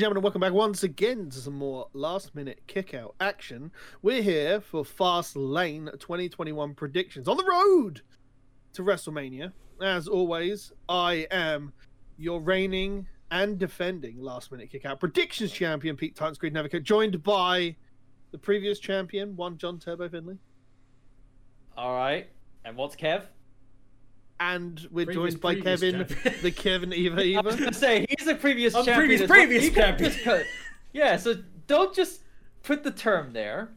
And gentlemen, welcome back once again to some more last minute kick out action. We're here for Fastlane 2021 predictions on the road to WrestleMania. As always, I am your reigning and defending last minute kick out predictions champion, Pete Titans Creed Navigator, joined by the previous champion, one John Turbo Finley. All right. And what's Kev? And we're Previous- joined by Kevin, champion. the Kevin Eva I was gonna say he's the previous I'm champion. previous- as well. previous You could've champion. just Yeah, so don't just put the term there.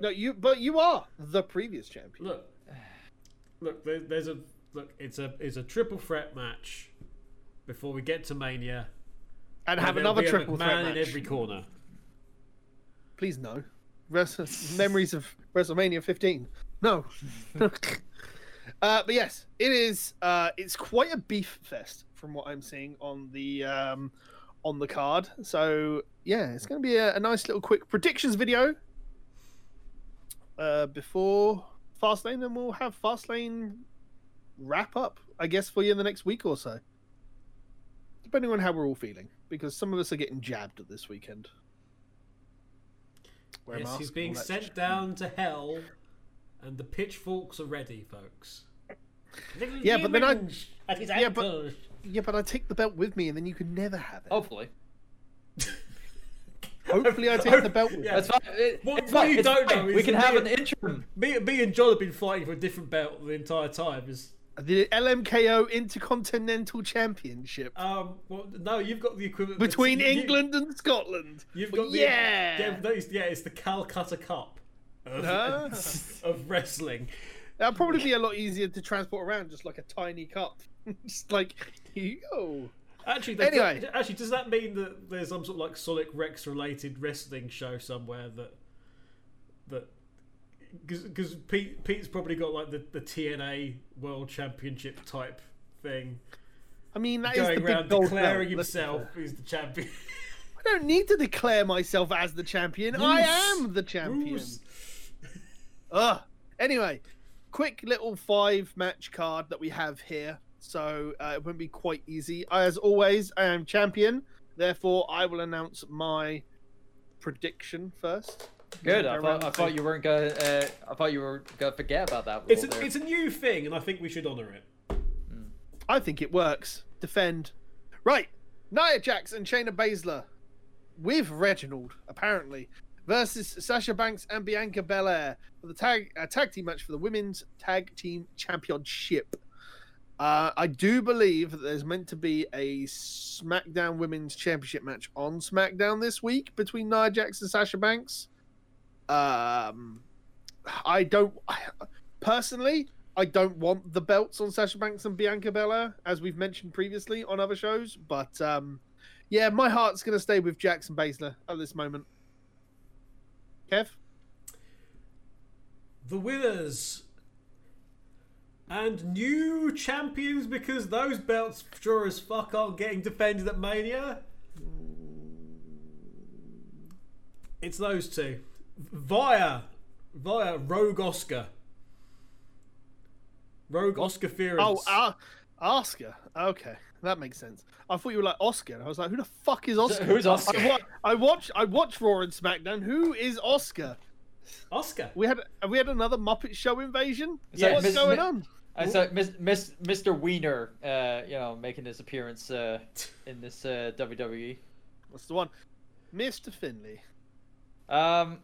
No, you, but you are the previous champion. Look, look. There, there's a look. It's a it's a triple threat match before we get to Mania. And have another be a triple threat McMahon match. in every corner. Please no. Res- memories of WrestleMania 15. No. uh, but yes, it is. Uh, it's quite a beef fest from what I'm seeing on the um, on the card. So yeah, it's going to be a, a nice little quick predictions video uh, before Fastlane, and we'll have Fastlane wrap up, I guess, for you in the next week or so, depending on how we're all feeling. Because some of us are getting jabbed this weekend. Wear yes, he's being sent down to hell, and the pitchforks are ready, folks. Yeah, but then I- at his Yeah, but- Yeah, but I take the belt with me, and then you can never have it. Hopefully. Hopefully, I take the belt with Yeah. me. That's fine. It- What- it's what fine. you It's don't fine. know We is can have an interim. Me, me and John have been fighting for a different belt the entire time. Is The LMKO Intercontinental Championship um, well, no, you've got the equivalent between you- England and Scotland. You've Well, got the yeah. yeah, that is, yeah, it's the Calcutta Cup of, of wrestling. That'd probably be a lot easier to transport around, just like a tiny cup. just like go. Actually, Anyway. actually, does that mean that there's some sort of like Sonic Rex related wrestling show somewhere that that because Pete Pete's probably got like the, the TNA World Championship type thing I mean, that is the going big around gold declaring belt. Himself as the champion. I don't need to declare myself as the champion. I am the champion. Moose. Ugh. Anyway, quick little five match card that we have here. So uh, it won't be quite easy. As always, I am champion. Therefore, I will announce my prediction first. Good. I thought, I thought you weren't gonna. Uh, I thought you were gonna forget about that. It's a, it's a new thing, and I think we should honour it. I think it works. Defend. Right. Nia Jax and Shayna Baszler with Reginald, apparently, versus Sasha Banks and Bianca Belair for the tag uh, tag team match for the women's tag team championship. Uh, I do believe that there's meant to be a SmackDown Women's Championship match on SmackDown this week between Nia Jax and Sasha Banks. Um, I don't personally. I don't want the belts on Sasha Banks and Bianca Belair, as we've mentioned previously on other shows. But um, yeah, my heart's going to stay with Jax and Baszler at this moment. Kev? The winners and new champions because those belts sure as fuck aren't getting defended at Mania. It's those two via via Rogue Oscar. Rogue Oscar Oh, uh, Oscar. Okay, that makes sense. I thought you were like Oscar. and I was like, who the fuck is Oscar? who's Oscar? I, wa- I watch. I watch Raw and SmackDown. Who is Oscar? Oscar. We had we had another Muppet Show invasion. Yeah, What's Miss- going Mi- on? I saw Miss, Miss, Mr. Wiener, uh, you know, making his appearance uh, in this uh, WWE. What's the one? Mr. Finley. Um,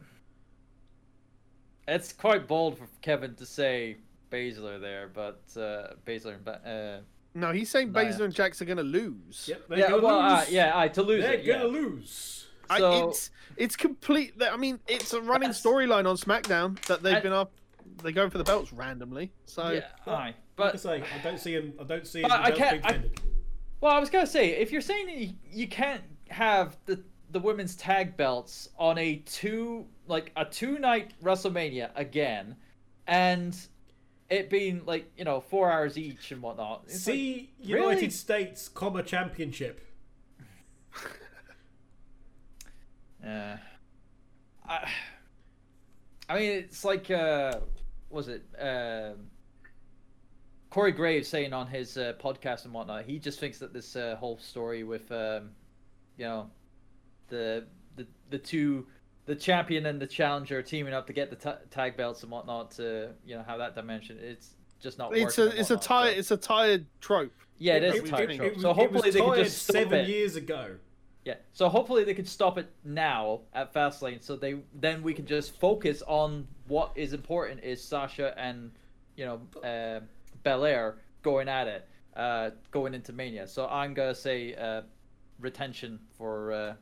it's quite bold for Kevin to say Baszler there, but uh, Baszler and Ba- uh, No, he's saying Nia. Baszler and Jax are going to lose. Yep, they're yeah, gonna well, uh, yeah, uh, to lose they're gonna yeah. lose. I, it's it's complete. I mean, it's a running storyline on SmackDown that they've I- been up. They're going for the belts randomly. So yeah, aye. Like I But say, I don't see him. I don't see him. I can't- I- well, I was gonna say, if you're saying that you, you can't have the the women's tag belts on a two like a two night WrestleMania again, and it being like you know four hours each and whatnot. it's See like, United really? States, comma championship. Yeah. I, I mean, it's like, uh, was it um Corey Graves saying on his uh, podcast and whatnot? He just thinks that this uh, whole story with, um, you know, the the the two the champion and the challenger teaming up to get the ta- tag belts and whatnot to you know have that dimension. It's just not. It's a and it's a tired so- it's a tired trope. Yeah, it is it- a tired it- trope. it so hopefully they can just stop seven it. years ago. Yeah. So hopefully they could stop it now at Fastlane, so they then we can just focus on what is important is Sasha and you know uh, Belair going at it, uh, going into Mania. So I'm gonna say uh, retention for uh,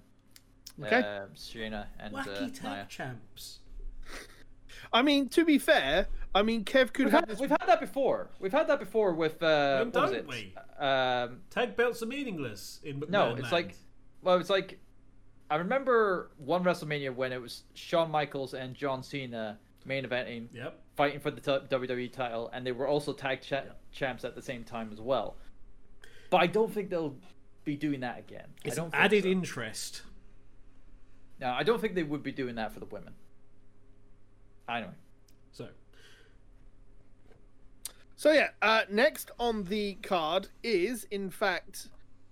Okay. uh, Shayna and uh, tag Nia. champs. I mean, to be fair, I mean Kev could We've have had, this we've had that before. We've had that before with uh, When what was don't it? we? Um, Tag belts are meaningless in McMahon No, it's land. like, well, it's like, I remember one WrestleMania when it was Shawn Michaels and John Cena main eventing, Yep. fighting for the t- WWE title, and they were also tag cha- champs at the same time as well. But I don't think they'll be doing that again. It's I don't think added so. interest. No, I don't think they would be doing that for the women. Anyway, So, So yeah, uh, next on the card is in fact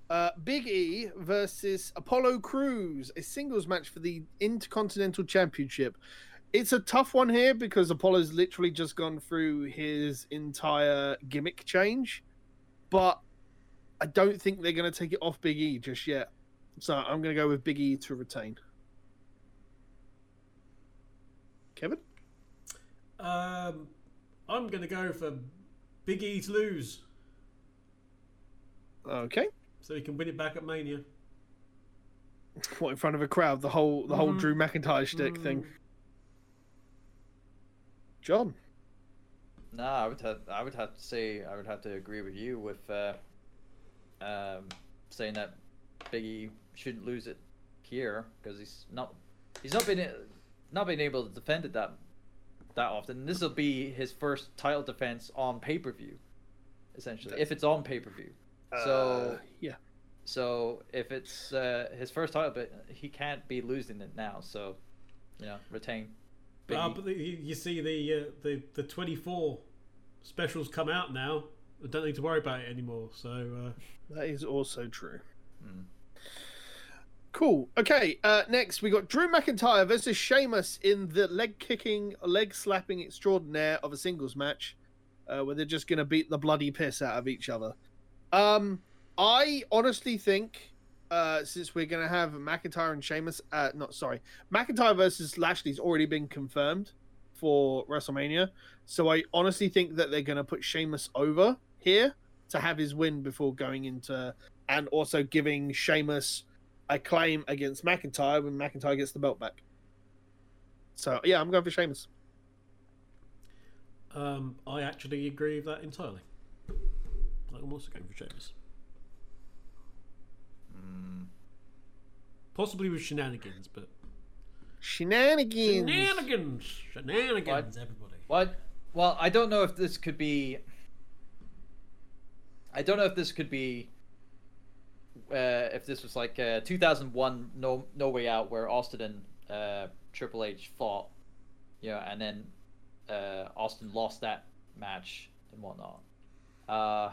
uh, Big E versus Apollo Crews, a singles match for the Intercontinental Championship. It's a tough one here because Apollo's literally just gone through his entire gimmick change, but I don't think they're going to take it off Big E just yet. So I'm going to go with Big E to retain. Kevin? um, I'm going to go for Big E to lose Okay. so he can win it back at Mania. What in front of a crowd? The whole the whole Mhm. Drew McIntyre stick thing. John. no, I would have, I would have to say, I would have to agree with you with uh, um, saying that Biggie shouldn't lose it here because he's not, he's not been, not been able to defend it that, that often. This will be his first title defense on pay per view, essentially, if it's on pay per view. So Uh, yeah. So if it's uh, his first title, but he can't be losing it now. So, you know, retain. Big Uh, but the, you you see the uh, the the 24 specials come out now. I don't need to worry about it anymore. So uh, That is also true. Mm. Cool. Okay. Uh, next, we got Drew McIntyre versus Sheamus in the leg kicking, leg slapping extraordinaire of a singles match, uh, where they're just going to beat the bloody piss out of each other. Um, I honestly think, uh, since we're going to have McIntyre and Sheamus, uh, not sorry, McIntyre versus Lashley's already been confirmed for WrestleMania. So I honestly think that they're going to put Sheamus over here to have his win before going into, and also giving Sheamus a claim against McIntyre when McIntyre gets the belt back. So yeah, I'm going for Sheamus. um, I actually agree with that entirely. I'm also going for Sheamus. Mm. Possibly with shenanigans, but Shenanigans. shenanigans, shenanigans, everybody. What? Well, I don't know if this could be. I don't know if this could be. Uh, if this was like uh, 2001 No No Way Out, where Austin and uh, Triple H fought, you know, and then uh, Austin lost that match and whatnot. Uh,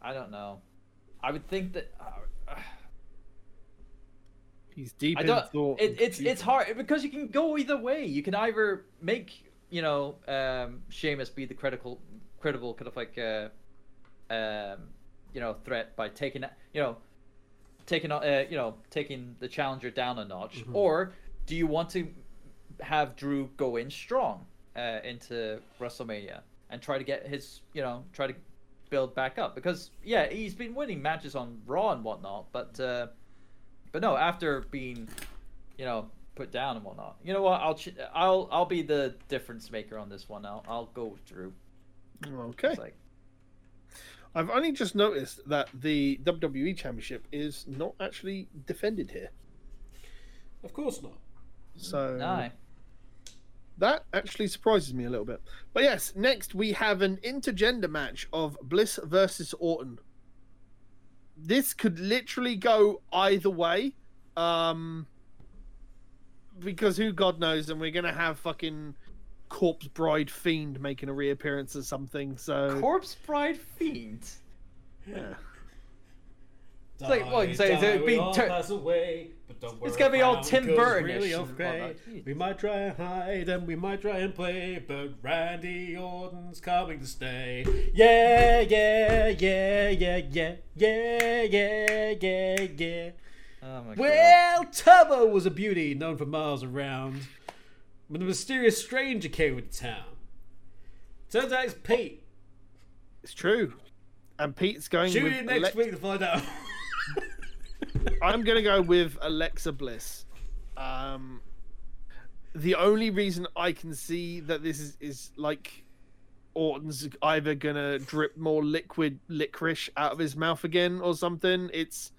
I don't know. I would think that. Uh, He's deep I don't. thought. It, it's it's hard because you can go either way. You can either make you know um, Sheamus be the critical, critical kind of like uh, um, you know threat by taking you know taking uh, you know taking the challenger down a notch, or do you want to have Drew go in strong uh, into WrestleMania and try to get his you know try to build back up because yeah he's been winning matches on Raw and whatnot, but. Uh, but no, after being, you know, put down and whatnot. You know what? I'll ch- I'll I'll be the difference maker on this one. I'll I'll go through. okay. It's like I've only just noticed that the WWE Championship is not actually defended here. Of course not. So no. that actually surprises me a little bit. But yes, next we have an intergender match of Bliss versus Orton. This could literally go either way. Um because who God knows, and we're gonna have fucking Corpse Bride Fiend making a reappearance or something. So Corpse Bride Fiend. yeah. It's like, well, you say, Die, it'd be all tur- pass away, but don't It's gonna be all about it, Burton-ish Really okay. We might try and hide and we might try and play, but Randy Orton's coming to stay. Yeah, yeah, yeah, yeah, yeah, yeah, yeah, yeah, yeah. Oh my god. Well, Turbo was a beauty known for miles around. When the mysterious stranger came into town, turns out it's Pete. It's true. And Pete's going Tune with in next Alex- week to find out. I'm gonna go with Alexa Bliss. Um, the only reason I can see that this is is like Orton's either gonna drip more liquid licorice out of his mouth again or something. It's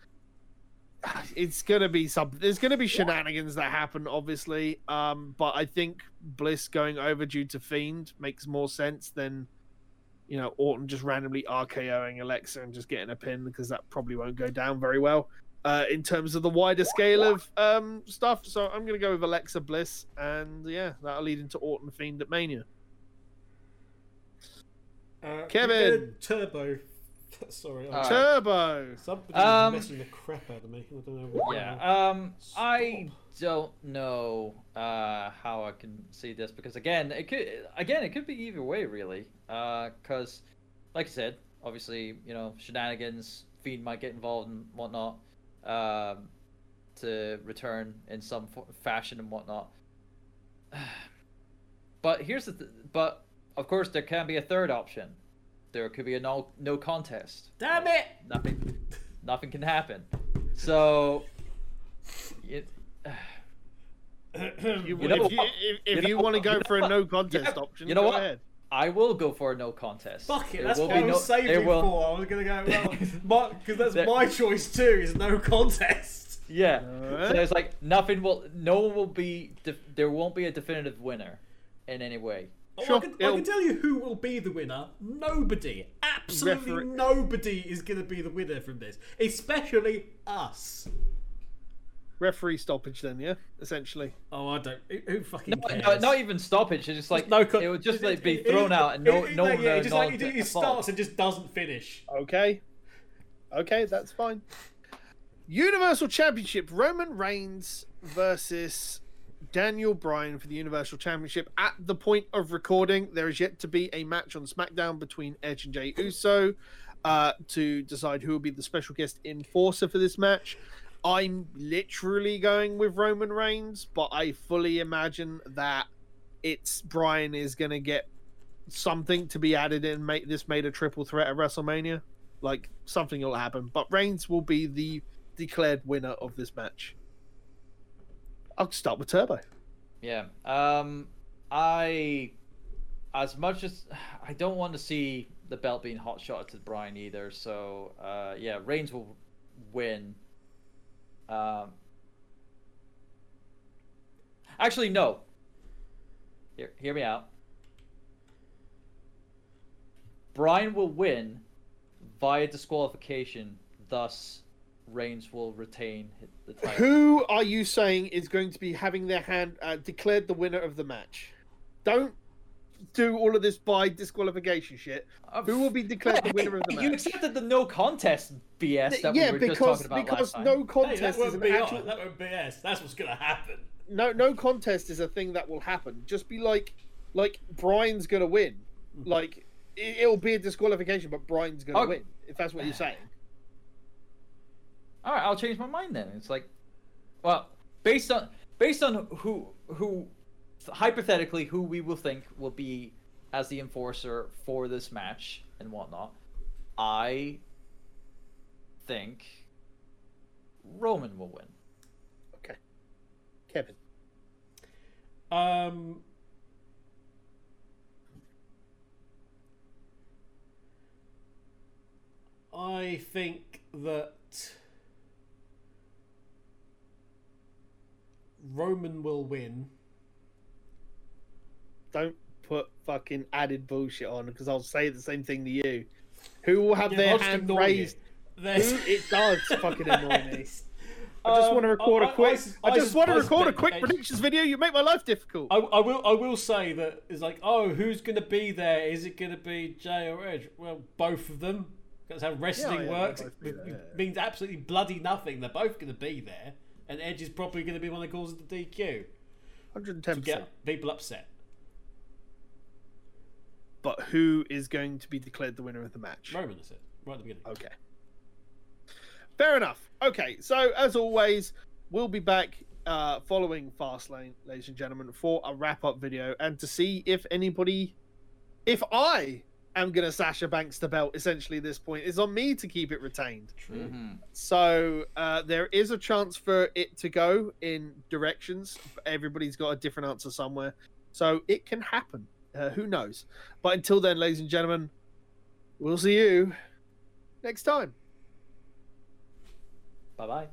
it's gonna be something. There's gonna be shenanigans that happen, obviously. Um, but I think Bliss going over due to Fiend makes more sense than you know Orton just randomly RKOing Alexa and just getting a pin because that probably won't go down very well uh, in terms of the wider scale of um, stuff. So I'm going to go with Alexa Bliss, and yeah, that'll lead into Orton Fiend at Mania. Uh, Kevin. Turbo. Sorry, I'm Alright. Turbo. Somebody's Um, messing the crap out of me. I don't know what. Yeah. Um, I don't know uh, how I can see this because again, it could again it could be either way really. Because, like I said, obviously you know shenanigans, Fiend might get involved and whatnot, um, to return in some f- fashion and whatnot. But here's the th- but of course there can be a third option. There could be a no no contest. Damn it! Nothing, nothing can happen. So, it, You, You know if you, if, if You you know want to go for a no contest Yeah. option, You know go what? ahead. I will go for a no contest. Fuck it, There that's will what be I was no- saving will- for. I was gonna go, well, because that's There- my choice too, is no contest. Yeah. Alright. So there's like nothing will, no one will be, def- there won't be a definitive winner, in any way. Oh, Sure, I, can, I can tell you who will be the winner. Nobody. Absolutely Referee- nobody is going to be the winner from this. Especially us. Referee stoppage, then, yeah, essentially. Oh, I don't. Who, who fucking No, cares? no, not even stoppage. It's just like no con- it would just like be thrown it- out and no, it- no it- one yeah, knows just like it, it starts and just doesn't finish. Okay. Okay, that's fine. Universal Championship Roman Reigns versus Daniel Bryan for the Universal Championship. At the point of recording, there is yet to be a match on SmackDown between Edge and Jay Uso uh, to decide who will be the special guest enforcer for this match. I'm literally going with Roman Reigns, but I fully imagine that it's Bryan is going to get something to be added in, make this made a triple threat at WrestleMania. Like something will happen, but Reigns will be the declared winner of this match. I'll start with Turbo. Yeah. Um, I, as much as I don't want to see the belt being hot shot to Bryan either, so uh, yeah, Reigns will win. Um, actually, no. Hear, hear me out. Bryan will win via disqualification, thus Reigns will retain the title. Who are you saying is going to be having their hand uh, declared the winner of the match? Don't do all of this by disqualification shit. Uh, Who will be declared the winner of the match? You match? accepted the no contest BS that yeah, we were just because talking about because last time. no Hey, that contest is won't an be actual. That won't BS. That's what's going to happen. no no contest is a thing that will happen. Just be like like Bryan's gonna win. Like it, it'll be a disqualification, but Bryan's gonna Oh. win. If that's what you're saying. All right, I'll change my mind then. It's like, well, based on based on who who hypothetically who we will think will be as the enforcer for this match and whatnot, I think Roman will win. Okay. Kevin. Um. I think that Roman will win. Don't put fucking added bullshit on because I'll say the same thing to you. Who will have Yeah, their hand raised? Who it does fucking annoy me. I just Um, want to record I- a quick. I- I, I just want to record a quick predictions video. You make my life difficult. I, I will. I will say that it's like, oh, who's going to be there? Is it going to be Jay or Edge? Well, both of them, That's how wrestling yeah, they'll works. It, it means absolutely bloody nothing. They're both going to be there, and Edge is probably going to be one of that causes the DQ Hundred and to get people upset. But who is going to be declared the winner of the match? Roman, that's it. Right at the beginning. Okay. Fair enough. Okay, so as always, we'll be back uh, following Fastlane, ladies and gentlemen, for a wrap up video and to see if anybody, if I am going to Sasha Banks the belt, essentially, at this point, is on me to keep it retained. True. Mhm. So uh, there is a chance for it to go in directions. Everybody's got a different answer somewhere. So it can happen. Uh, who knows? But until then, ladies and gentlemen, we'll see you next time. Bye bye. Bye.